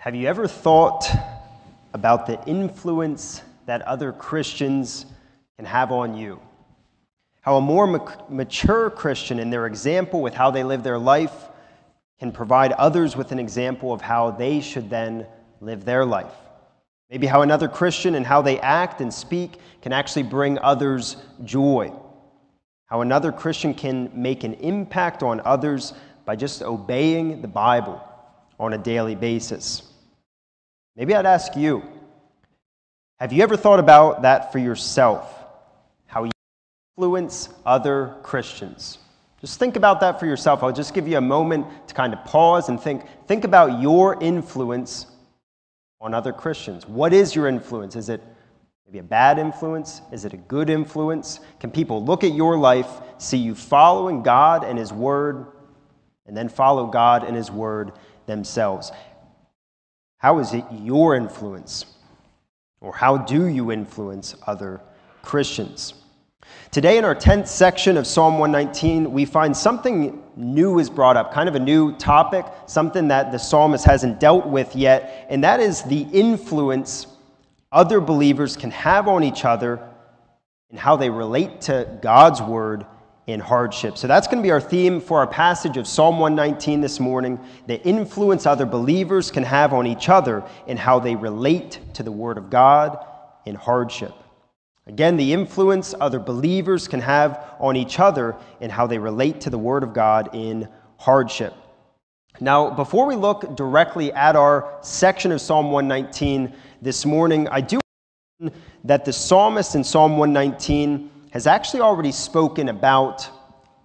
Have you ever thought about the influence that other Christians can have on you? How a more mature Christian in their example with how they live their life can provide others with an example of how they should then live their life. Maybe how another Christian and how they act and speak can actually bring others joy. How another Christian can make an impact on others by just obeying the Bible on a daily basis. Maybe I'd ask you have you ever thought about that for yourself? How you influence other Christians? Just think about that for yourself. I'll just give you a moment to kind of pause and think. Think about your influence on other Christians. What is your influence? Is it maybe a bad influence? Is it a good influence? Can people look at your life, see you following God and His Word, and then follow God and His Word themselves? How is it your influence? Or how do you influence other Christians? Today, in our 10th section of Psalm 119, we find something new is brought up, kind of a new topic, something that the psalmist hasn't dealt with yet, and that is the influence other believers can have on each other and how they relate to God's word in hardship. So that's going to be our theme for our passage of Psalm 119 this morning the influence other believers can have on each other and how they relate to the word of God in hardship. Again, the influence other believers can have on each other and how they relate to the Word of God in hardship. Now, before we look directly at our section of Psalm 119 this morning, I do that the psalmist in Psalm 119 has actually already spoken about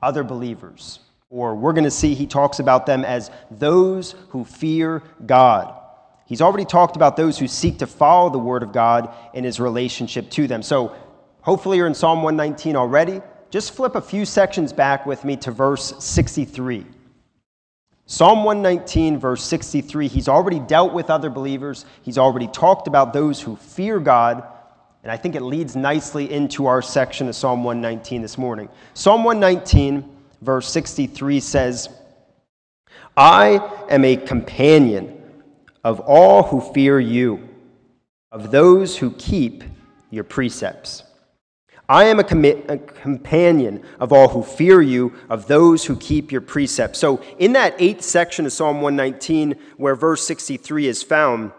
other believers, or we're going to see he talks about them as those who fear God. He's already talked about those who seek to follow the Word of God in his relationship to them. So hopefully you're in Psalm 119 already. Just flip a few sections back with me to verse 63. Psalm 119, verse 63, he's already dealt with other believers. He's already talked about those who fear God. And I think it leads nicely into our section of Psalm 119 this morning. Psalm 119, verse 63 says, I am a companion of all who fear you, of those who keep your precepts. I am a, com- a, companion of all who fear you, of those who keep your precepts. So, in that eighth section of Psalm 119, where verse 63 is found,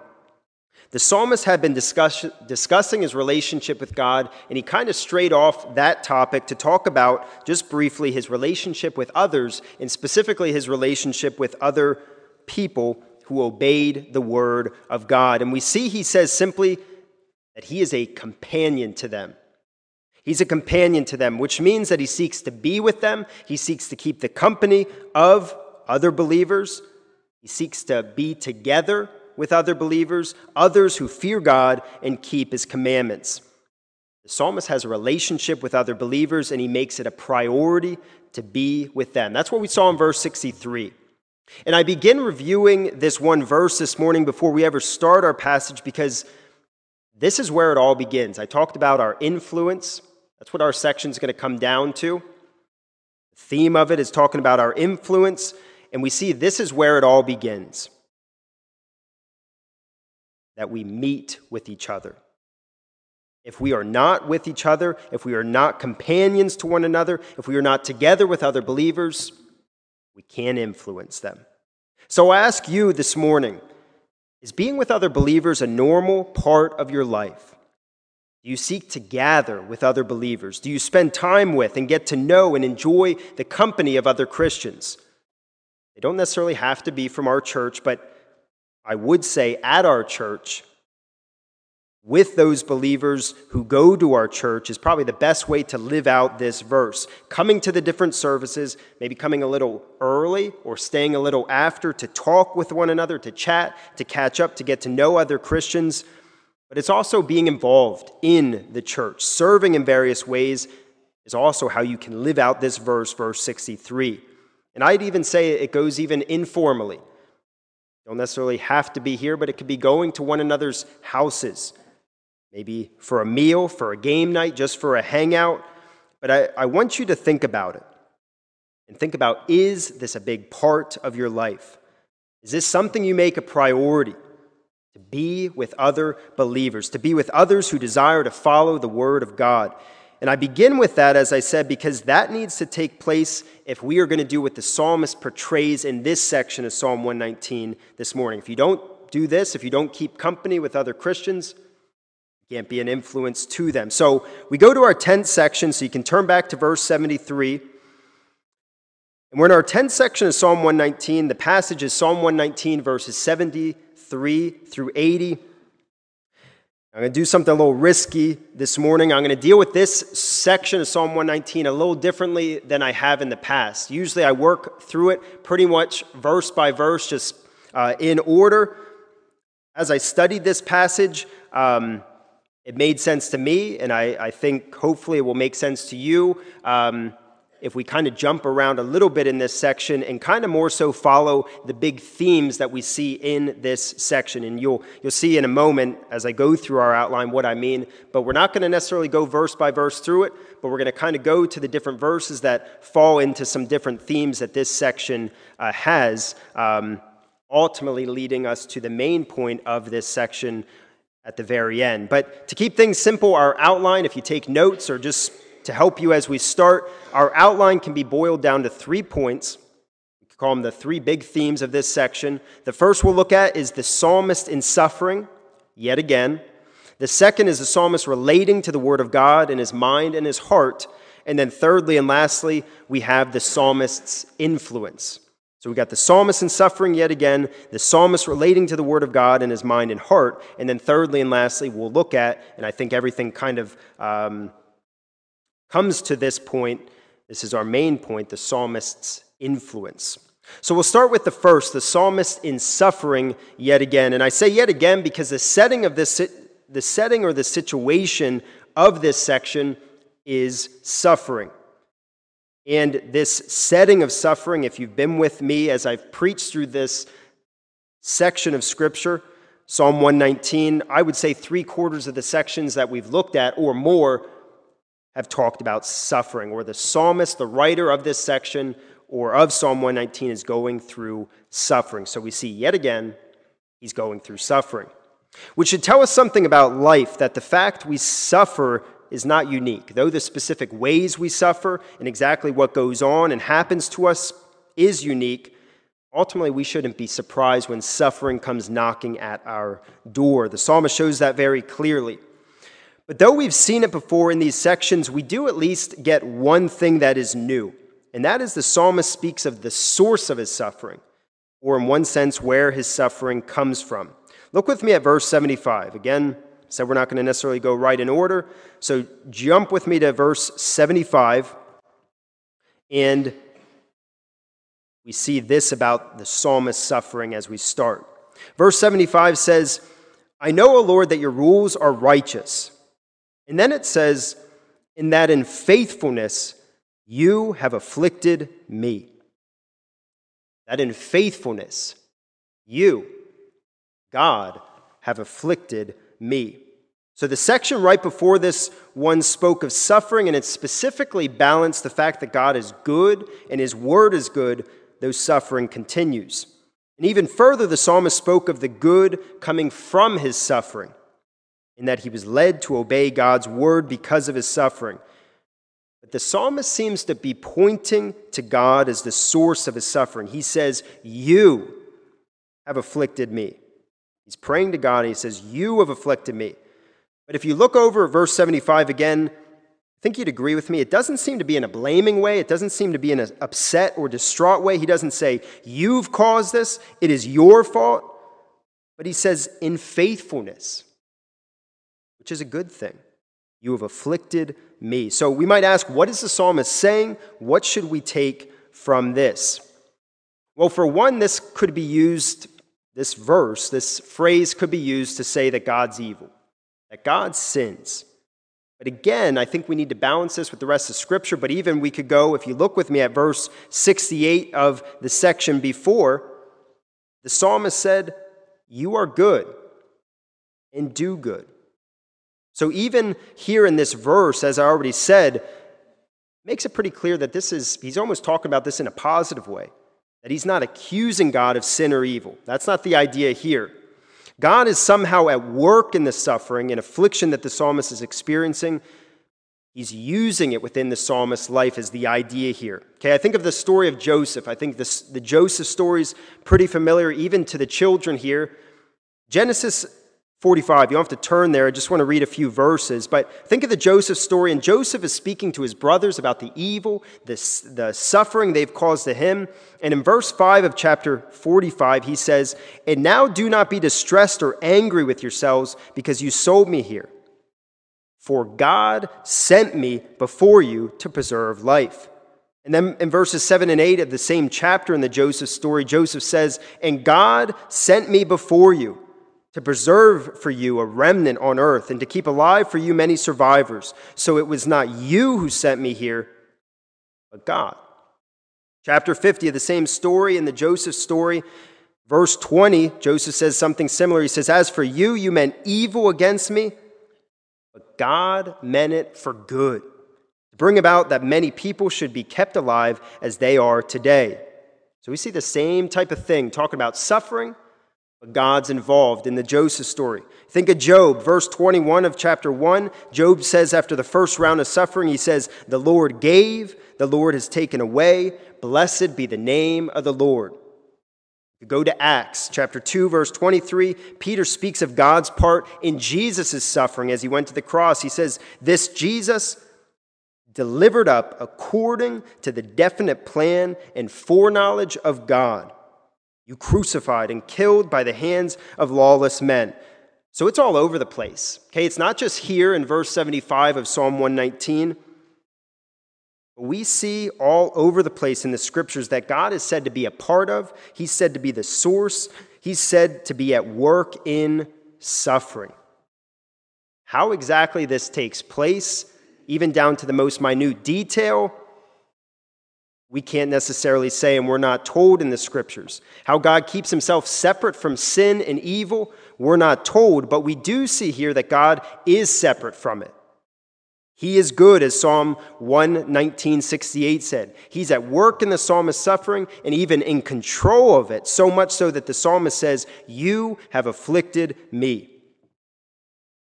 the psalmist had been discuss- discussing his relationship with God, and he kind of strayed off that topic to talk about, just briefly, his relationship with others, and specifically his relationship with other people who obeyed the word of God. And we see he says simply that he is a companion to them. He's a companion to them, which means that he seeks to be with them, he seeks to keep the company of other believers, he seeks to be together with other believers, others who fear God and keep his commandments. The psalmist has a relationship with other believers and he makes it a priority to be with them. That's what we saw in verse 63. And I begin reviewing this one verse this morning before we ever start our passage because this is where it all begins. I talked about our influence. That's what our section is going to come down to. The theme of it is talking about our influence, and we see this is where it all begins that we meet with each other. If we are not with each other, if we are not companions to one another, if we are not together with other believers, we can influence them. So I ask you this morning is being with other believers a normal part of your life? Do you seek to gather with other believers? Do you spend time with and get to know and enjoy the company of other Christians? They don't necessarily have to be from our church, but I would say at our church, with those believers who go to our church is probably the best way to live out this verse. Coming to the different services, maybe coming a little early or staying a little after to talk with one another, to chat, to catch up, to get to know other Christians. But it's also being involved in the church. Serving in various ways is also how you can live out this verse, verse 63. And I'd even say it goes even informally. Don't necessarily have to be here, but it could be going to one another's houses maybe for a meal, for a game night, just for a hangout. But I, I want you to think about it and think about is this a big part of your life? Is this something you make a priority? to be with other believers, to be with others who desire to follow the Word of God. And I begin with that, as I said, because that needs to take place if we are going to do what the psalmist portrays in this section of Psalm 119 this morning. If you don't do this, if you don't keep company with other Christians, you can't be an influence to them. So we go to our 10th section, so you can turn back to verse 73. And we're in our 10th section of Psalm 119. The passage is Psalm 119, verses 73 through 80. I'm going to do something a little risky this morning. I'm going to deal with this section of Psalm 119 a little differently than I have in the past. Usually I work through it pretty much verse by verse, just uh, in order. As I studied this passage, um, it made sense to me, and I, I, think hopefully it will make sense to you. Um, if we kind of jump around a little bit in this section and kind of more so follow the big themes that we see in this section. And you'll, you'll see in a moment as I go through our outline what I mean, but we're not going to necessarily go verse by verse through it, but we're going to kind of go to the different verses that fall into some different themes that this section uh, has, um, ultimately leading us to the main point of this section at the very end. But to keep things simple, our outline, if you take notes or just to help you as we start, our outline can be boiled down to three points. We call them the three big themes of this section. The first we'll look at is the psalmist in suffering, yet again. The second is the psalmist relating to the word of God in his mind and his heart. And then, thirdly and lastly, we have the psalmist's influence. So we got the psalmist in suffering yet again, the psalmist relating to the word of God in his mind and heart. And then, thirdly and lastly, we'll look at, and I think everything kind of um, comes to this point. This is our main point the psalmist's influence. So we'll start with the first, the psalmist in suffering yet again. And I say yet again because the setting of this, the setting or the situation of this section is suffering. And this setting of suffering, if you've been with me as I've preached through this section of Scripture, Psalm 119, I would say three quarters of the sections that we've looked at or more have talked about suffering, or the psalmist, the writer of this section or of Psalm 119, is going through suffering. So we see yet again, he's going through suffering, which should tell us something about life that the fact we suffer is not unique. Though the specific ways we suffer and exactly what goes on and happens to us is unique, ultimately we shouldn't be surprised when suffering comes knocking at our door. The psalmist shows that very clearly. But though we've seen it before in these sections, we do at least get one thing that is new, and that is the psalmist speaks of the source of his suffering, or in one sense, where his suffering comes from. Look with me at verse 75. Again, said we're not going to necessarily go right in order, so jump with me to verse 75, and we see this about the psalmist's suffering as we start. Verse 75 says, I know, O Lord, that your rules are righteous. And then it says, In that in faithfulness you have afflicted me. That in faithfulness you, God, have afflicted me. So the section right before this one spoke of suffering, and it specifically balanced the fact that God is good and his word is good, though suffering continues. And even further, the psalmist spoke of the good coming from his suffering in that he was led to obey God's word because of his suffering. But the psalmist seems to be pointing to God as the source of his suffering. He says, You have afflicted me. He's praying to God and he says, You have afflicted me. But if you look over verse 75 again, I think you'd agree with me. It doesn't seem to be in a blaming way. It doesn't seem to be in an upset or distraught way. He doesn't say, You've caused this. It is your fault. But he says, In faithfulness which is a good thing. You have afflicted me. So we might ask, what is the psalmist saying? What should we take from this? Well, for one, this could be used, this verse, this phrase could be used to say that God's evil, that God sins. But again, I think we need to balance this with the rest of Scripture. But even we could go, if you look with me at verse 68 of the section before, the psalmist said, You are good and do good. So even here in this verse, as I already said, makes it pretty clear that this is, he's almost talking about this in a positive way, that he's not accusing God of sin or evil. That's not the idea here. God is somehow at work in the suffering and affliction that the psalmist is experiencing. He's using it within the psalmist's life as the idea here. Okay, I think of the story of Joseph. I think this, the Joseph story is pretty familiar even to the children here. Genesis 45. You don't have to turn there. I just want to read a few verses. But think of the Joseph story. And Joseph is speaking to his brothers about the evil, the, the suffering they've caused to him. And in verse 5 of chapter 45, he says, And now do not be distressed or angry with yourselves because you sold me here. For God sent me before you to preserve life. And then in verses 7 and 8 of the same chapter in the Joseph story, Joseph says, And God sent me before you to preserve for you a remnant on earth, and to keep alive for you many survivors. So it was not you who sent me here, but God. Chapter 50 of the same story in the Joseph story, verse 20, Joseph says something similar. He says, As for you, you meant evil against me, but God meant it for good, to bring about that many people should be kept alive as they are today. So we see the same type of thing, talking about suffering but God's involved in the Joseph story. Think of Job, verse 21 of chapter 1. Job says, after the first round of suffering, he says, The Lord gave, the Lord has taken away. Blessed be the name of the Lord. Go to Acts chapter 2, verse 23. Peter speaks of God's part in Jesus' suffering as he went to the cross. He says, This Jesus delivered up according to the definite plan and foreknowledge of God you crucified and killed by the hands of lawless men. So it's all over the place. Okay, it's not just here in verse 75 of Psalm 119. We see all over the place in the scriptures that God is said to be a part of, He's said to be the source, He's said to be at work in suffering. How exactly this takes place, even down to the most minute detail, we can't necessarily say, and we're not told in the scriptures. How God keeps himself separate from sin and evil, we're not told, but we do see here that God is separate from it. He is good, as Psalm 11968 said. He's at work in the psalmist's suffering and even in control of it, so much so that the psalmist says, You have afflicted me.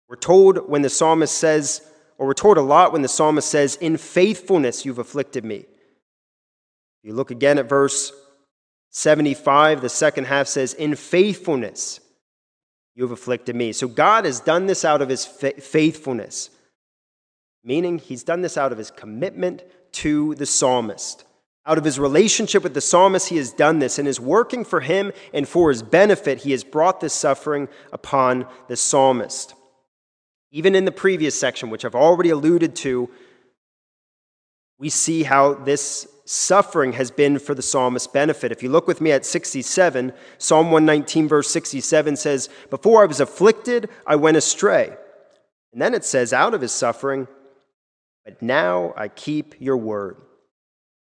We're told when the psalmist says, or we're told a lot when the psalmist says, In faithfulness you've afflicted me. You look again at verse 75, the second half says, In faithfulness you have afflicted me. So God has done this out of his faithfulness, meaning he's done this out of his commitment to the psalmist. Out of his relationship with the psalmist, he has done this and is working for him and for his benefit. He has brought this suffering upon the psalmist. Even in the previous section, which I've already alluded to, we see how this suffering has been for the psalmist's benefit. If you look with me at 67, Psalm 119, verse 67 says, Before I was afflicted, I went astray. And then it says, Out of his suffering, but now I keep your word.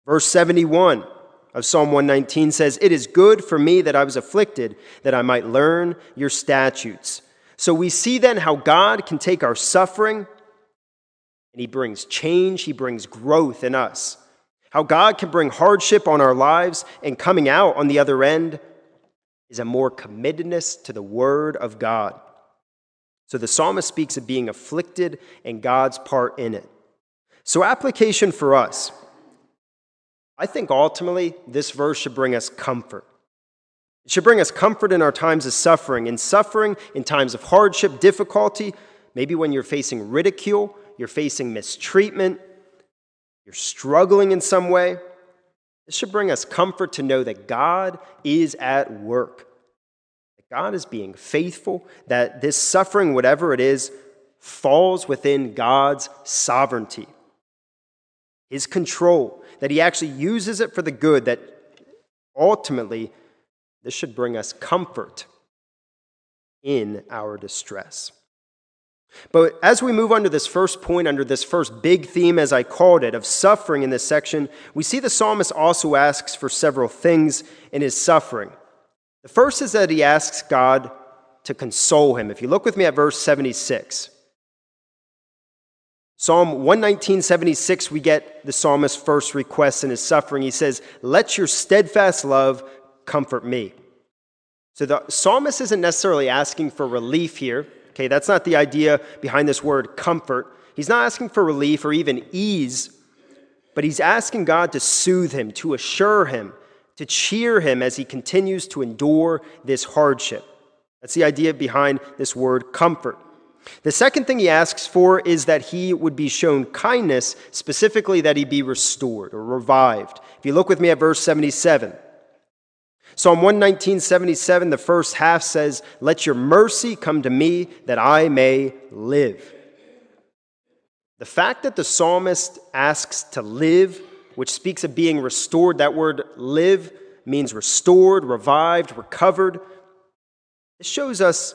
Verse 71 of Psalm 119 says, It is good for me that I was afflicted, that I might learn your statutes. So we see then how God can take our suffering and he brings change, he brings growth in us. How God can bring hardship on our lives and coming out on the other end is a more committedness to the Word of God. So the psalmist speaks of being afflicted and God's part in it. So, application for us. I think ultimately this verse should bring us comfort. It should bring us comfort in our times of suffering. In suffering, in times of hardship, difficulty, maybe when you're facing ridicule, you're facing mistreatment, you're struggling in some way, this should bring us comfort to know that God is at work, that God is being faithful, that this suffering, whatever it is, falls within God's sovereignty, His control, that He actually uses it for the good, that ultimately this should bring us comfort in our distress. But as we move under this first point, under this first big theme, as I called it, of suffering in this section, we see the psalmist also asks for several things in his suffering. The first is that he asks God to console him. If you look with me at verse 76, Psalm 119.76, we get the psalmist's first request in his suffering. He says, Let your steadfast love comfort me. So the psalmist isn't necessarily asking for relief here. Okay, that's not the idea behind this word comfort. He's not asking for relief or even ease, but he's asking God to soothe him, to assure him, to cheer him as he continues to endure this hardship. That's the idea behind this word comfort. The second thing he asks for is that he would be shown kindness, specifically that he be restored or revived. If you look with me at verse 77, Psalm 119, 77, the first half says, Let your mercy come to me that I may live. The fact that the psalmist asks to live, which speaks of being restored, that word live means restored, revived, recovered. It shows us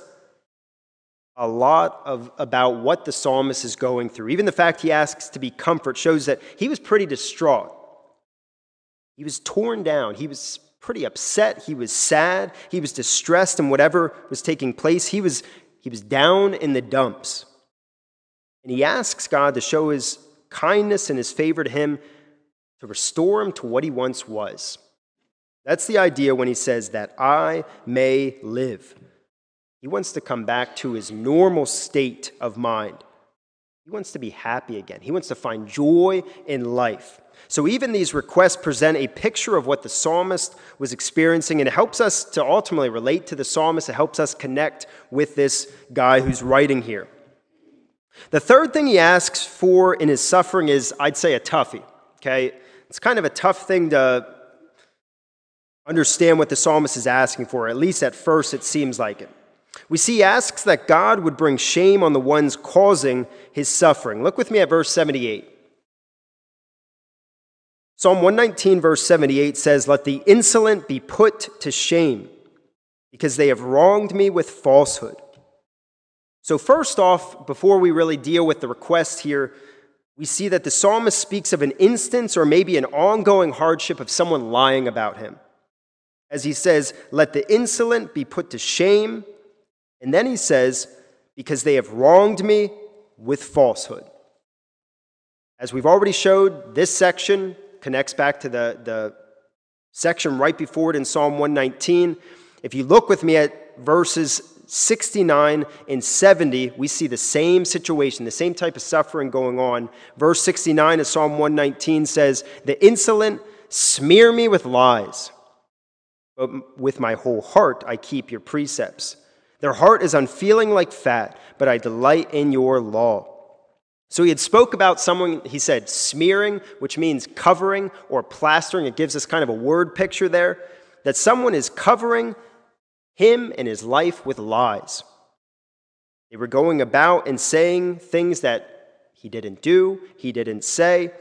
a lot of, about what the psalmist is going through. Even the fact he asks to be comfort shows that he was pretty distraught. He was torn down. He was pretty upset. He was sad. He was distressed in whatever was taking place. He was, he was down in the dumps. And he asks God to show his kindness and his favor to him to restore him to what he once was. That's the idea when he says that I may live. He wants to come back to his normal state of mind. He wants to be happy again. He wants to find joy in life. So, even these requests present a picture of what the psalmist was experiencing, and it helps us to ultimately relate to the psalmist. It helps us connect with this guy who's writing here. The third thing he asks for in his suffering is, I'd say, a toughie. Okay? It's kind of a tough thing to understand what the psalmist is asking for. At least at first, it seems like it. We see he asks that God would bring shame on the ones causing his suffering. Look with me at verse 78. Psalm 119, verse 78 says, Let the insolent be put to shame, because they have wronged me with falsehood. So, first off, before we really deal with the request here, we see that the psalmist speaks of an instance or maybe an ongoing hardship of someone lying about him. As he says, Let the insolent be put to shame, and then he says, Because they have wronged me with falsehood. As we've already showed, this section connects back to the, the section right before it in Psalm 119. If you look with me at verses 69 and 70, we see the same situation, the same type of suffering going on. Verse 69 of Psalm 119 says, The insolent smear me with lies, but with my whole heart I keep your precepts. Their heart is unfeeling like fat, but I delight in your law. So he had spoke about someone, he said smearing, which means covering or plastering. It gives us kind of a word picture there that someone is covering him and his life with lies. They were going about and saying things that he didn't do, he didn't say,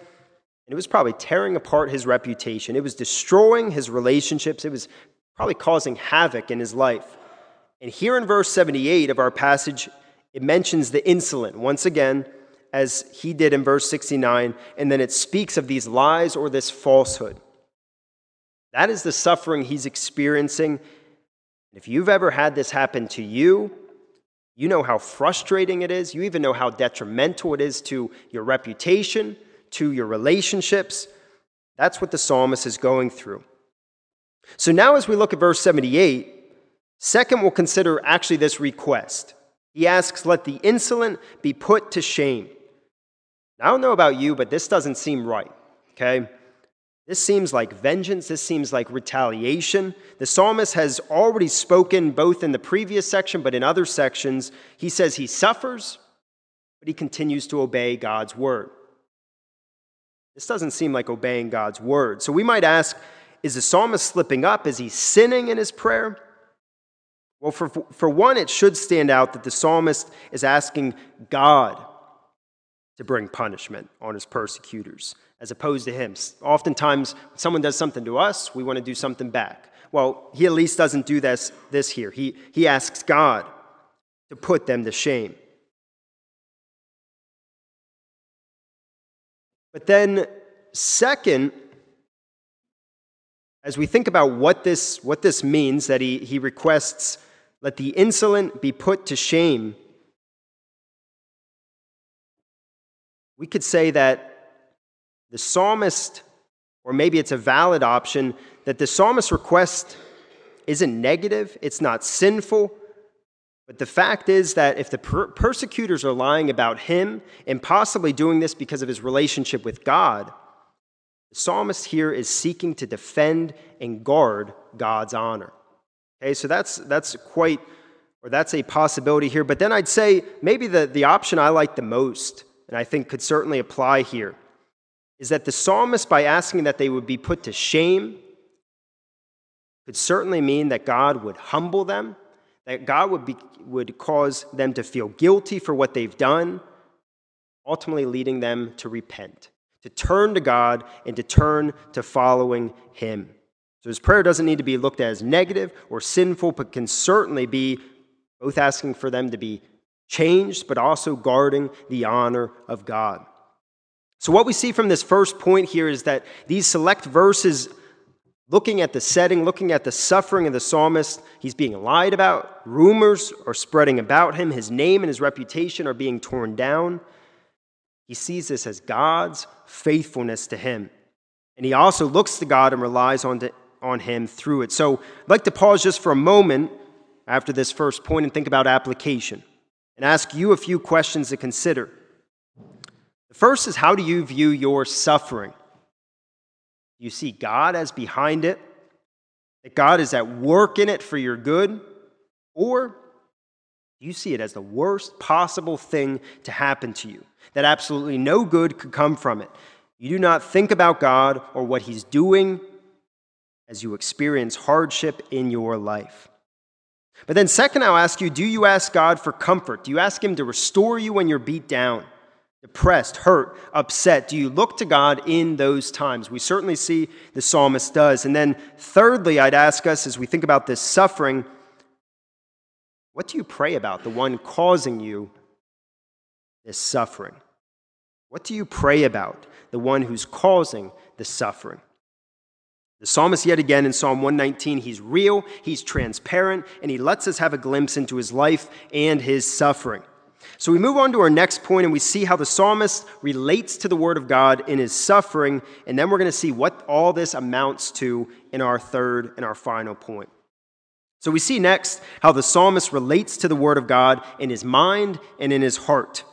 and it was probably tearing apart his reputation. It was destroying his relationships. It was probably causing havoc in his life. And here in verse 78 of our passage, it mentions the insolent once again, as he did in verse 69, and then it speaks of these lies or this falsehood. That is the suffering he's experiencing. If you've ever had this happen to you, you know how frustrating it is. You even know how detrimental it is to your reputation, to your relationships. That's what the psalmist is going through. So now, as we look at verse 78, Second, we'll consider actually this request. He asks, Let the insolent be put to shame. I don't know about you, but this doesn't seem right, okay? This seems like vengeance. This seems like retaliation. The psalmist has already spoken both in the previous section, but in other sections. He says he suffers, but he continues to obey God's word. This doesn't seem like obeying God's word. So we might ask is the psalmist slipping up? Is he sinning in his prayer? Well, for, for one, it should stand out that the psalmist is asking God to bring punishment on his persecutors, as opposed to him. Oftentimes, when someone does something to us, we want to do something back. Well, he at least doesn't do this, this here. He, he asks God to put them to shame. But then, second, as we think about what this, what this means, that he, he requests let the insolent be put to shame. We could say that the psalmist, or maybe it's a valid option, that the psalmist request isn't negative, it's not sinful. But the fact is that if the per- persecutors are lying about him and possibly doing this because of his relationship with God, the psalmist here is seeking to defend and guard God's honor. Okay, so that's, that's quite, or that's a possibility here. But then I'd say maybe the, the option I like the most, and I think could certainly apply here, is that the psalmist, by asking that they would be put to shame, could certainly mean that God would humble them, that God would, be, would cause them to feel guilty for what they've done, ultimately leading them to repent, to turn to God, and to turn to following Him. So his prayer doesn't need to be looked at as negative or sinful, but can certainly be both asking for them to be changed, but also guarding the honor of God. So, what we see from this first point here is that these select verses, looking at the setting, looking at the suffering of the psalmist, he's being lied about, rumors are spreading about him, his name and his reputation are being torn down. He sees this as God's faithfulness to him. And he also looks to God and relies on, to, on him through it. So I'd like to pause just for a moment after this first point and think about application and ask you a few questions to consider. The first is how do you view your suffering? Do you see God as behind it? That God is at work in it for your good? Or do you see it as the worst possible thing to happen to you? That absolutely no good could come from it. You do not think about God or what He's doing as you experience hardship in your life. But then, second, I'll ask you do you ask God for comfort? Do you ask Him to restore you when you're beat down, depressed, hurt, upset? Do you look to God in those times? We certainly see the psalmist does. And then, thirdly, I'd ask us as we think about this suffering, what do you pray about, the one causing you this suffering? What do you pray about, the one who's causing the suffering? The psalmist, yet again in Psalm 119, he's real, he's transparent, and he lets us have a glimpse into his life and his suffering. So we move on to our next point and we see how the psalmist relates to the word of God in his suffering, and then we're going to see what all this amounts to in our third and our final point. So we see next how the psalmist relates to the word of God in his mind and in his heart.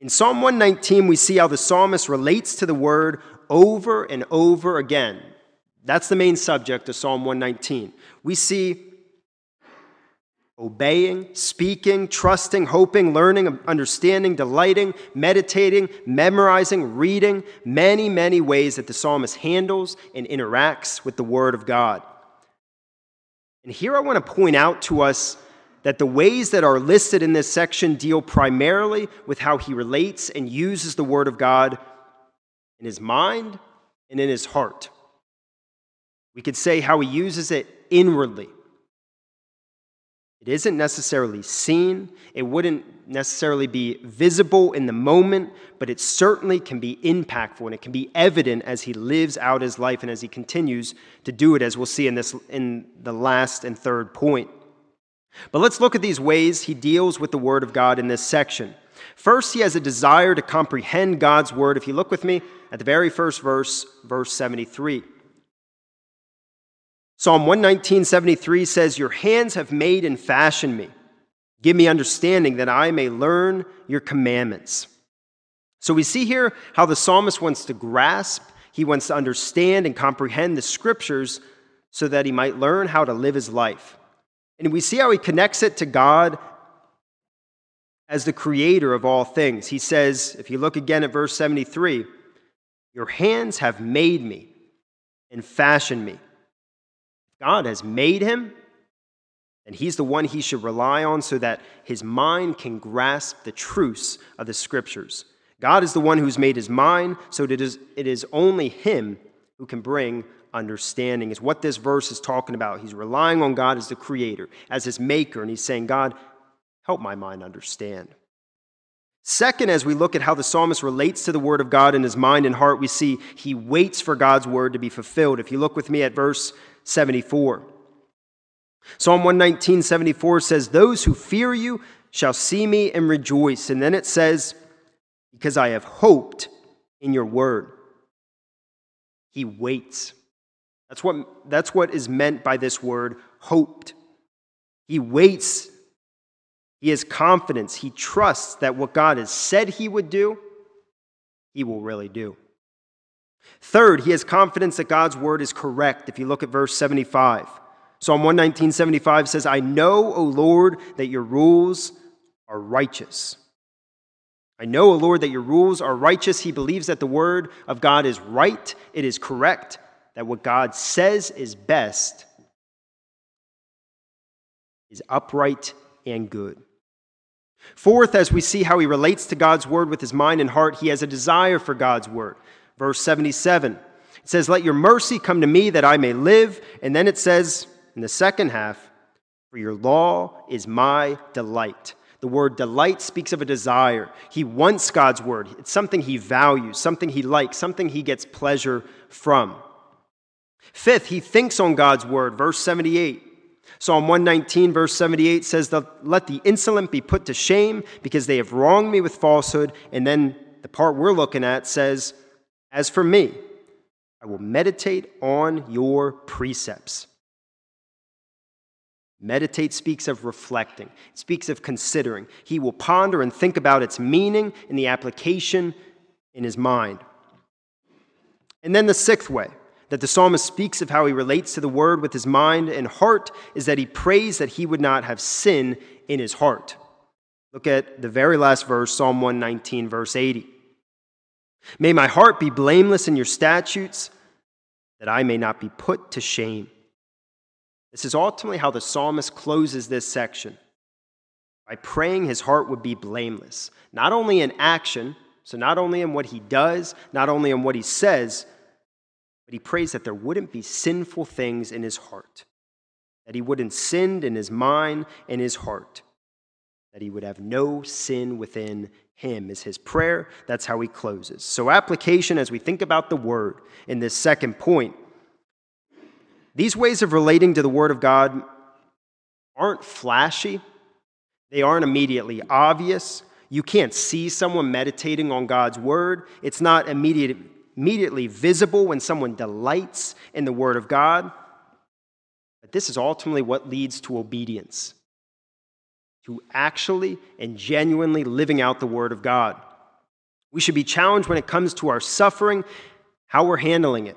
In Psalm 119, we see how the psalmist relates to the word over and over again. That's the main subject of Psalm 119. We see obeying, speaking, trusting, hoping, learning, understanding, delighting, meditating, memorizing, reading, many, many ways that the psalmist handles and interacts with the Word of God. And here I want to point out to us that the ways that are listed in this section deal primarily with how he relates and uses the Word of God in his mind and in his heart. We could say how he uses it inwardly. It isn't necessarily seen, it wouldn't necessarily be visible in the moment, but it certainly can be impactful and it can be evident as he lives out his life and as he continues to do it, as we'll see in, this, in the last and third point. But let's look at these ways he deals with the Word of God in this section. First, he has a desire to comprehend God's Word. If you look with me at the very first verse, verse 73. Psalm 119, 73 says, Your hands have made and fashioned me. Give me understanding that I may learn your commandments. So we see here how the psalmist wants to grasp, he wants to understand and comprehend the scriptures so that he might learn how to live his life. And we see how he connects it to God as the creator of all things. He says, if you look again at verse 73, your hands have made me and fashioned me. God has made him, and he's the one he should rely on so that his mind can grasp the truths of the scriptures. God is the one who's made his mind, so it is, it is only him who can bring understanding, is what this verse is talking about. He's relying on God as the creator, as his maker, and he's saying, God, help my mind understand. Second, as we look at how the psalmist relates to the word of God in his mind and heart, we see he waits for God's word to be fulfilled. If you look with me at verse 74, Psalm 119, 74 says, Those who fear you shall see me and rejoice. And then it says, Because I have hoped in your word. He waits. That's what, that's what is meant by this word, hoped. He waits. He has confidence. He trusts that what God has said he would do, he will really do. Third, he has confidence that God's word is correct. If you look at verse 75, Psalm 119, 75 says, I know, O Lord, that your rules are righteous. I know, O Lord, that your rules are righteous. He believes that the word of God is right, it is correct, that what God says is best is upright and good. Fourth, as we see how he relates to God's word with his mind and heart, he has a desire for God's word. Verse 77, it says, Let your mercy come to me that I may live. And then it says in the second half, For your law is my delight. The word delight speaks of a desire. He wants God's word. It's something he values, something he likes, something he gets pleasure from. Fifth, he thinks on God's word. Verse 78. Psalm 119, verse 78 says, Let the insolent be put to shame because they have wronged me with falsehood. And then the part we're looking at says, As for me, I will meditate on your precepts. Meditate speaks of reflecting, it speaks of considering. He will ponder and think about its meaning and the application in his mind. And then the sixth way that the psalmist speaks of how he relates to the word with his mind and heart is that he prays that he would not have sin in his heart. Look at the very last verse, Psalm 119, verse 80. May my heart be blameless in your statutes, that I may not be put to shame. This is ultimately how the psalmist closes this section by praying his heart would be blameless, not only in action, so not only in what he does, not only in what he says, but he prays that there wouldn't be sinful things in his heart, that he wouldn't sin in his mind and his heart, that he would have no sin within him, is his prayer. That's how he closes. So, application as we think about the word in this second point these ways of relating to the Word of God aren't flashy, they aren't immediately obvious. You can't see someone meditating on God's Word. It's not immediate, immediately visible when someone delights in the Word of God. But this is ultimately what leads to obedience to actually and genuinely living out the Word of God. We should be challenged when it comes to our suffering, how we're handling it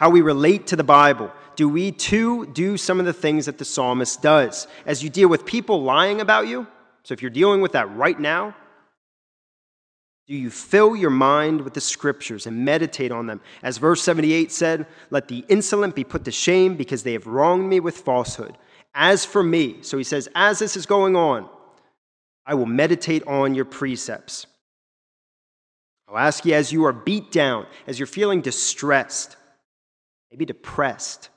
how we relate to the Bible. Do we too do some of the things that the psalmist does? As you deal with people lying about you, so if you're dealing with that right now, do you fill your mind with the scriptures and meditate on them? As verse 78 said, Let the insolent be put to shame because they have wronged me with falsehood. As for me, so he says, as this is going on, I will meditate on your precepts. I'll ask you as you are beat down, as you're feeling distressed, maybe depressed?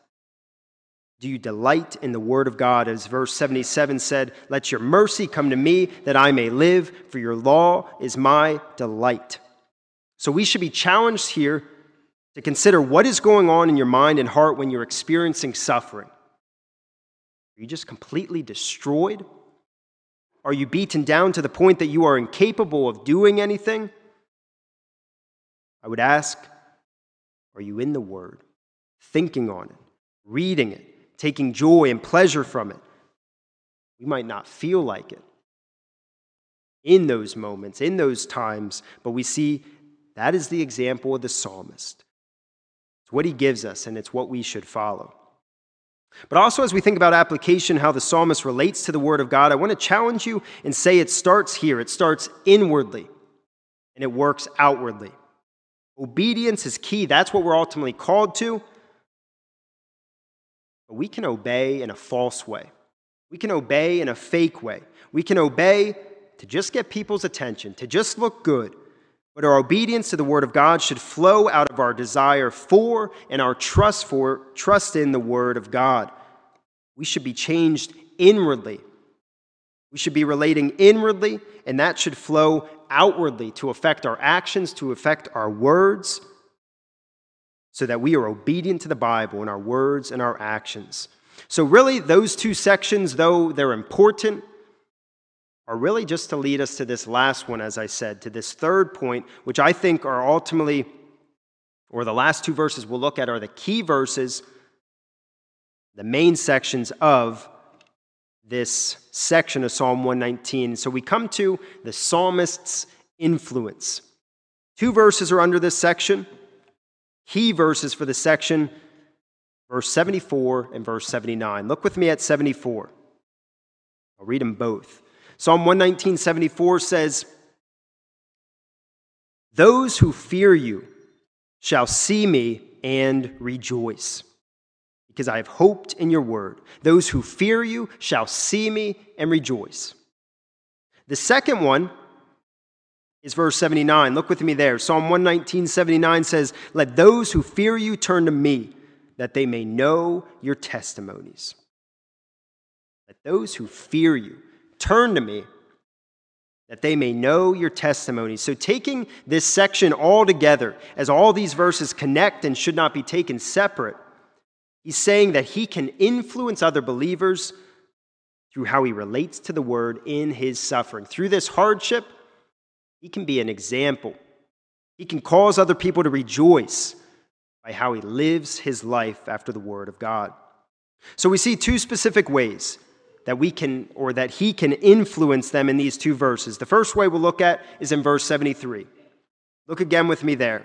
Do you delight in the word of God? As verse 77 said, Let your mercy come to me that I may live, for your law is my delight. So we should be challenged here to consider what is going on in your mind and heart when you're experiencing suffering. Are you just completely destroyed? Are you beaten down to the point that you are incapable of doing anything? I would ask, are you in the Word? thinking on it, reading it, taking joy and pleasure from it. We might not feel like it in those moments, in those times, but we see that is the example of the psalmist. It's what he gives us, and it's what we should follow. But also, as we think about application, how the psalmist relates to the Word of God, I want to challenge you and say it starts here. It starts inwardly and it works outwardly. Obedience is key. That's what we're ultimately called to. We can obey in a false way. We can obey in a fake way. We can obey to just get people's attention, to just look good. But our obedience to the word of God should flow out of our desire for and our trust for trust in the word of God. We should be changed inwardly. We should be relating inwardly, and that should flow outwardly to affect our actions, to affect our words so that we are obedient to the Bible in our words and our actions. So, really, those two sections, though they're important, are really just to lead us to this last one, as I said, to this third point, which I think are ultimately, or the last two verses we'll look at, are the key verses the main sections of this section of Psalm 119. So we come to the psalmist's influence. Two verses are under this section. Key verses for the section, verse 74 and verse 79. Look with me at 74. I'll read them both. Psalm 119, 74 says, Those who fear you shall see me and rejoice because I have hoped in your word. Those who fear you shall see me and rejoice. The second one is verse 79. Look with me there. Psalm 119, 79 says, Let those who fear you turn to me, that they may know your testimonies. Let those who fear you turn to me, that they may know your testimonies. So, taking this section all together, as all these verses connect and should not be taken separate, He's saying that he can influence other believers through how he relates to the word in his suffering. Through this hardship, he can be an example. He can cause other people to rejoice by how he lives his life after the word of God. So we see two specific ways that we can or that he can influence them in these two verses. The first way we'll look at is in verse 73. Look again with me there.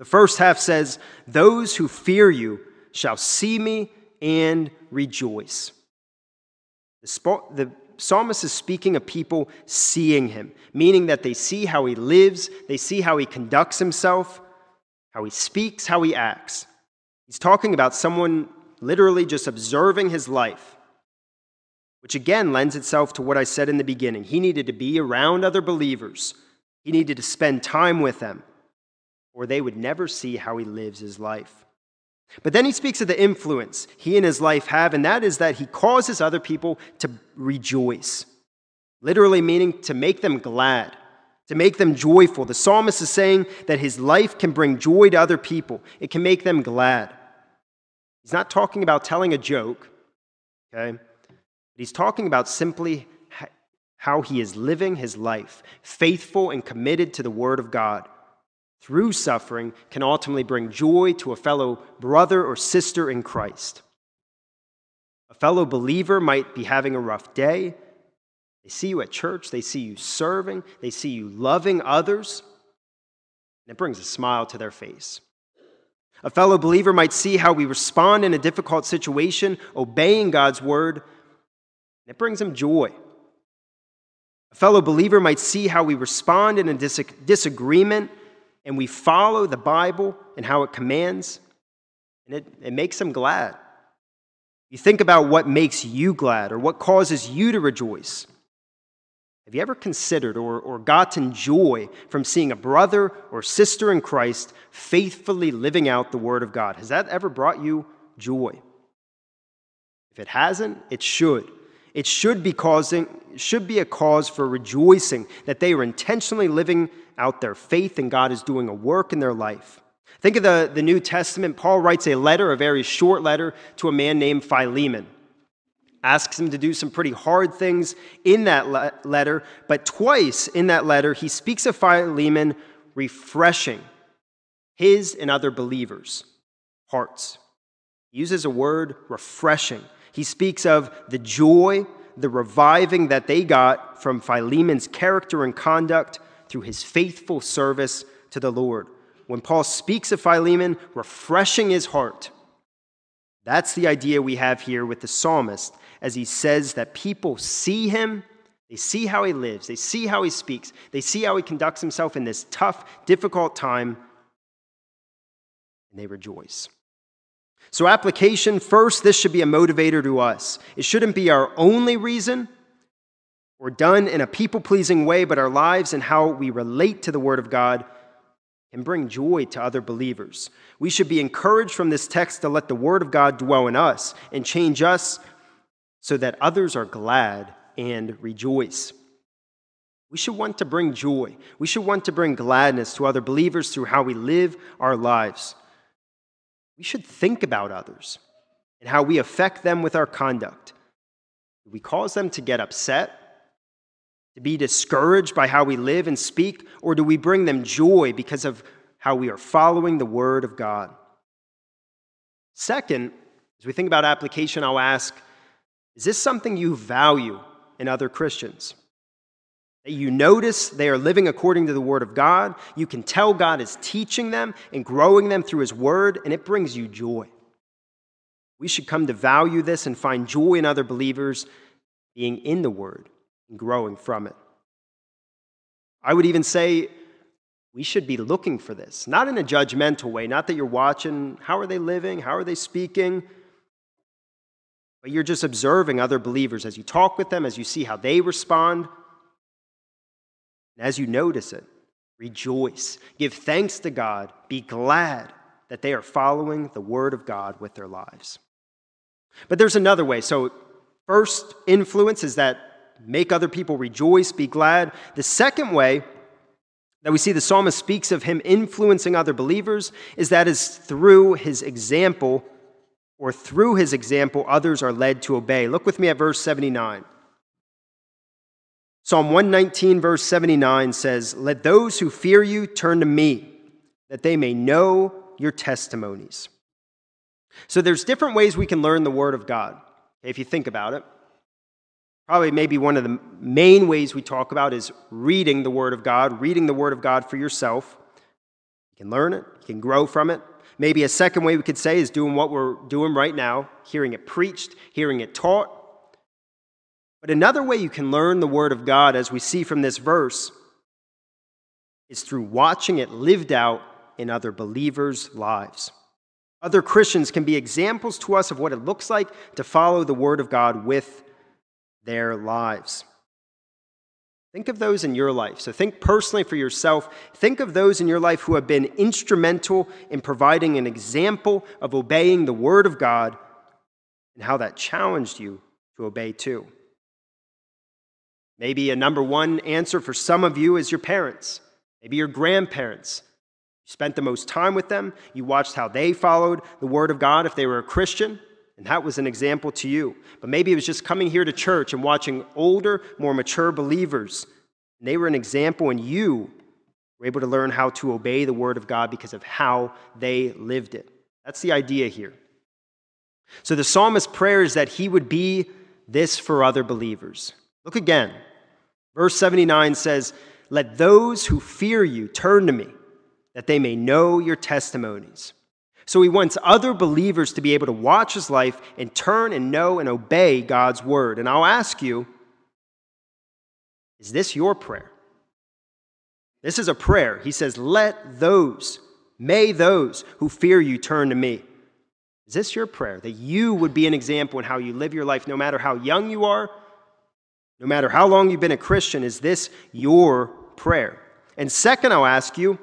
The first half says, Those who fear you shall see me and rejoice. The, spot, the psalmist is speaking of people seeing him, meaning that they see how he lives, they see how he conducts himself, how he speaks, how he acts. He's talking about someone literally just observing his life, which again lends itself to what I said in the beginning. He needed to be around other believers, he needed to spend time with them, or they would never see how he lives his life. But then he speaks of the influence he and his life have, and that is that he causes other people to rejoice. Literally meaning to make them glad, to make them joyful. The psalmist is saying that his life can bring joy to other people, it can make them glad. He's not talking about telling a joke, okay? But he's talking about simply how he is living his life, faithful and committed to the word of God through suffering can ultimately bring joy to a fellow brother or sister in Christ. A fellow believer might be having a rough day. They see you at church, they see you serving, they see you loving others, and it brings a smile to their face. A fellow believer might see how we respond in a difficult situation, obeying God's word, and it brings them joy. A fellow believer might see how we respond in a dis- disagreement and we follow the Bible and how it commands, and it, it makes them glad. You think about what makes you glad or what causes you to rejoice. Have you ever considered or, or gotten joy from seeing a brother or sister in Christ faithfully living out the Word of God? Has that ever brought you joy? If it hasn't, it should. It should be causing should be a cause for rejoicing that they are intentionally living out their faith and God is doing a work in their life. Think of the, the New Testament. Paul writes a letter, a very short letter, to a man named Philemon. Asks him to do some pretty hard things in that le- letter, but twice in that letter, he speaks of Philemon refreshing his and other believers' hearts. He uses a word, refreshing. He speaks of the joy, the reviving that they got from Philemon's character and conduct through his faithful service to the Lord. When Paul speaks of Philemon refreshing his heart, that's the idea we have here with the psalmist as he says that people see him, they see how he lives, they see how he speaks, they see how he conducts himself in this tough, difficult time, and they rejoice. So, application first, this should be a motivator to us. It shouldn't be our only reason or done in a people pleasing way, but our lives and how we relate to the Word of God can bring joy to other believers. We should be encouraged from this text to let the Word of God dwell in us and change us so that others are glad and rejoice. We should want to bring joy. We should want to bring gladness to other believers through how we live our lives we should think about others and how we affect them with our conduct. Do we cause them to get upset, to be discouraged by how we live and speak, or do we bring them joy because of how we are following the Word of God? Second, As we think about application, I'll ask Is this something you value in other Christians? You notice they are living according to the Word of God. You can tell God is teaching them and growing them through His Word, and it brings you joy. We should come to value this and find joy in other believers being in the Word and growing from it. I would even say we should be looking for this, not in a judgmental way, not that you're watching how are they living, how are they speaking, but you're just observing other believers as you talk with them, as you see how they respond. And as you notice it, rejoice, give thanks to God, be glad that they are following the word of God with their lives. But there's another way. So, first influence is that make other people rejoice, be glad. The second way that we see the psalmist speaks of him influencing other believers is that is through his example, or through his example, others are led to obey. Look with me at verse 79. Psalm 119, verse 79 says, Let those who fear you turn to me, that they may know your testimonies. So there's different ways we can learn the Word of God, if you think about it. Probably maybe one of the main ways we talk about is reading the Word of God, reading the Word of God for yourself. You can learn it, you can grow from it. Maybe a second way we could say is doing what we're doing right now, hearing it preached, hearing it taught. But another way you can learn the Word of God, as we see from this verse, is through watching it lived out in other believers' lives. Other Christians can be examples to us of what it looks like to follow the Word of God with their lives. Think of those in your life. So think personally for yourself. Think of those in your life who have been instrumental in providing an example of obeying the Word of God and how that challenged you to obey too. Maybe a number one answer for some of you is your parents, maybe your grandparents. You spent the most time with them, you watched how they followed the Word of God if they were a Christian. And that was an example to you. But maybe it was just coming here to church and watching older, more mature believers. And they were an example, and you were able to learn how to obey the word of God because of how they lived it. That's the idea here. So the psalmist's prayer is that he would be this for other believers. Look again. Verse 79 says, Let those who fear you turn to me, that they may know your testimonies. So he wants other believers to be able to watch his life and turn and know and obey God's word. And I'll ask you is this your prayer? This is a prayer. He says, Let those, may those who fear you turn to me. Is this your prayer? That you would be an example in how you live your life, no matter how young you are, no matter how long you've been a Christian? Is this your prayer? And second, I'll ask you,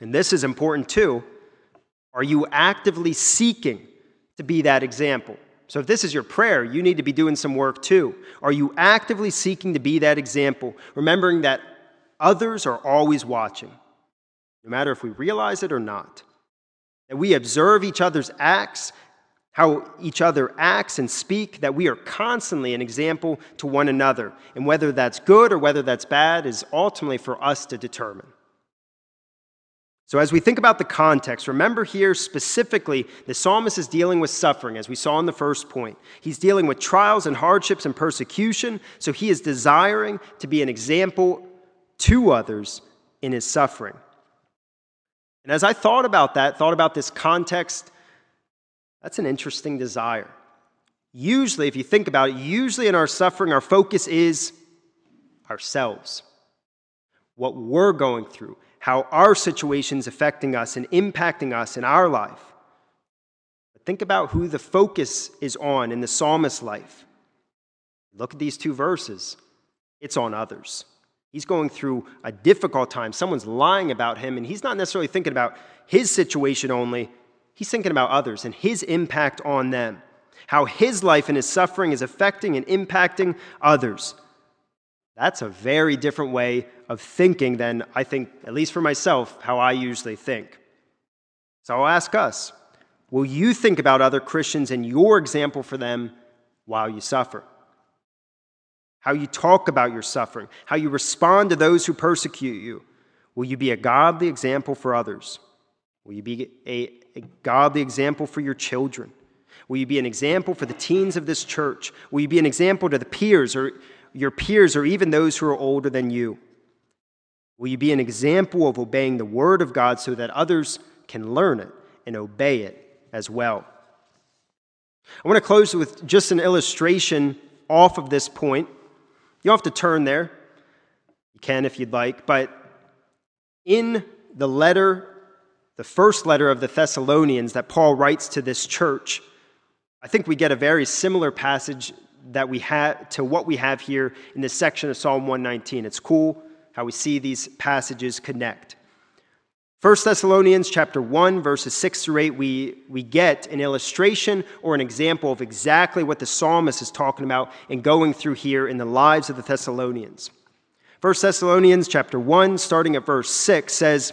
and this is important too are you actively seeking to be that example? So, if this is your prayer, you need to be doing some work too. Are you actively seeking to be that example, remembering that others are always watching, no matter if we realize it or not? That we observe each other's acts, how each other acts and speak, that we are constantly an example to one another. And whether that's good or whether that's bad is ultimately for us to determine. So, as we think about the context, remember here specifically the psalmist is dealing with suffering, as we saw in the first point. He's dealing with trials and hardships and persecution, so he is desiring to be an example to others in his suffering. And as I thought about that, thought about this context, that's an interesting desire. Usually, if you think about it, usually in our suffering, our focus is ourselves, what we're going through how our situation's affecting us and impacting us in our life. But think about who the focus is on in the psalmist's life. Look at these two verses. It's on others. He's going through a difficult time. Someone's lying about him, and he's not necessarily thinking about his situation only. He's thinking about others and his impact on them, how his life and his suffering is affecting and impacting others. That's a very different way of thinking than I think, at least for myself, how I usually think. So I'll ask us will you think about other Christians and your example for them while you suffer? How you talk about your suffering, how you respond to those who persecute you. Will you be a godly example for others? Will you be a, a godly example for your children? Will you be an example for the teens of this church? Will you be an example to the peers or your peers or even those who are older than you? Will you be an example of obeying the word of God so that others can learn it and obey it as well? I want to close with just an illustration off of this point. You don't have to turn there. You can if you'd like. But in the letter, the first letter of the Thessalonians that Paul writes to this church, I think we get a very similar passage that we have to what we have here in this section of Psalm 119. It's cool how we see these passages connect. 1 Thessalonians chapter 1 verses 6 through 8 we, we get an illustration or an example of exactly what the psalmist is talking about and going through here in the lives of the Thessalonians. 1 Thessalonians chapter 1 starting at verse 6 says,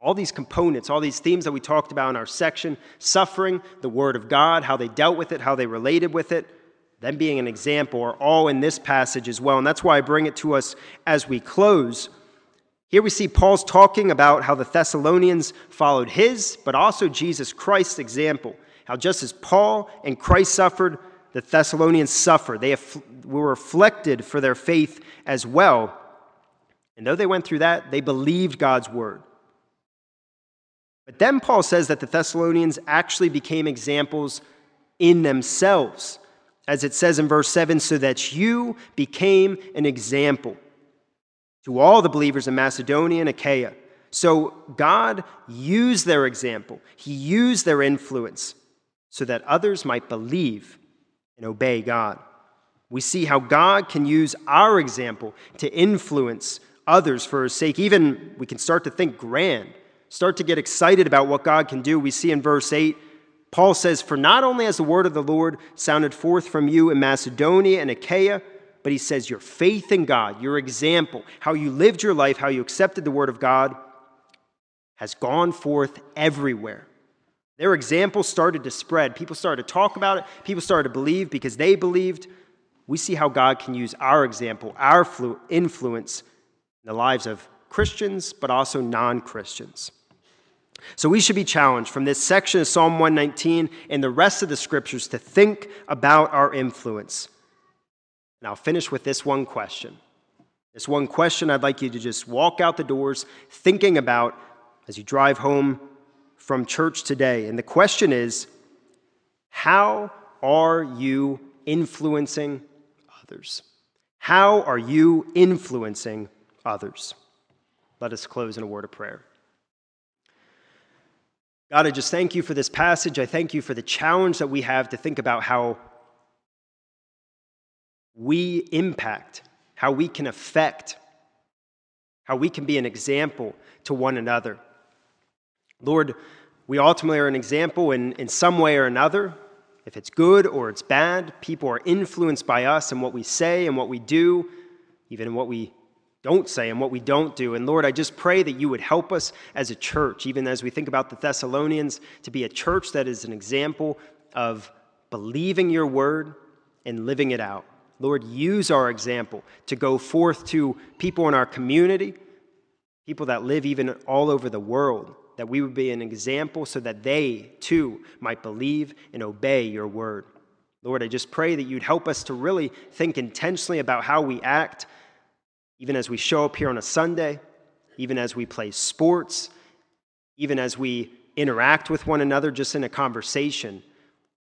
All these components, all these themes that we talked about in our section suffering, the Word of God, how they dealt with it, how they related with it them being an example are all in this passage as well. And that's why I bring it to us as we close. Here we see Paul's talking about how the Thessalonians followed his, but also Jesus Christ's example. How just as Paul and Christ suffered, the Thessalonians suffered. They were afflicted for their faith as well. And though they went through that, they believed God's word. But then Paul says that the Thessalonians actually became examples in themselves as it says in verse 7, so that you became an example to all the believers in Macedonia and Achaia. So God used their example, He used their influence so that others might believe and obey God. We see how God can use our example to influence others for His sake. Even we can start to think grand, start to get excited about what God can do. We see in verse 8 Paul says, For not only has the word of the Lord sounded forth from you in Macedonia and Achaia, but he says, Your faith in God, your example, how you lived your life, how you accepted the word of God, has gone forth everywhere. Their example started to spread. People started to talk about it. People started to believe because they believed. We see how God can use our example, our influence in the lives of Christians, but also non Christians. So we should be challenged from this section of Psalm 119 and the rest of the scriptures to think about our influence. And I'll finish with this one question. This one question I'd like you to just walk out the doors thinking about as you drive home from church today. And the question is how are you influencing others? How are you influencing others? Let us close in a word of prayer. God, I just thank you for this passage. I thank you for the challenge that we have to think about how we impact, how we can affect, how we can be an example to one another. Lord, we ultimately are an example in, in some way or another. If it's good or it's bad, people are influenced by us and what we say and what we do, even in what we don't say and what we don't do. And Lord, I just pray that you would help us as a church, even as we think about the Thessalonians, to be a church that is an example of believing your word and living it out. Lord, use our example to go forth to people in our community, people that live even all over the world, that we would be an example so that they too might believe and obey your word. Lord, I just pray that you'd help us to really think intentionally about how we act even as we show up here on a Sunday, even as we play sports, even as we interact with one another just in a conversation,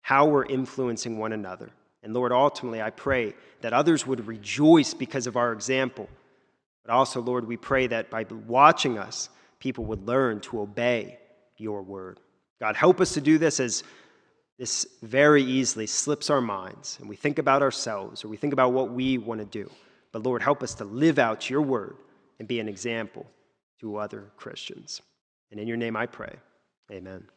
how we're influencing one another. And Lord, ultimately, I pray that others would rejoice because of our example. But also, Lord, we pray that by watching us, people would learn to obey your word. God, help us to do this as this very easily slips our minds and we think about ourselves or we think about what we want to do. But Lord, help us to live out your word and be an example to other Christians. And in your name I pray. Amen.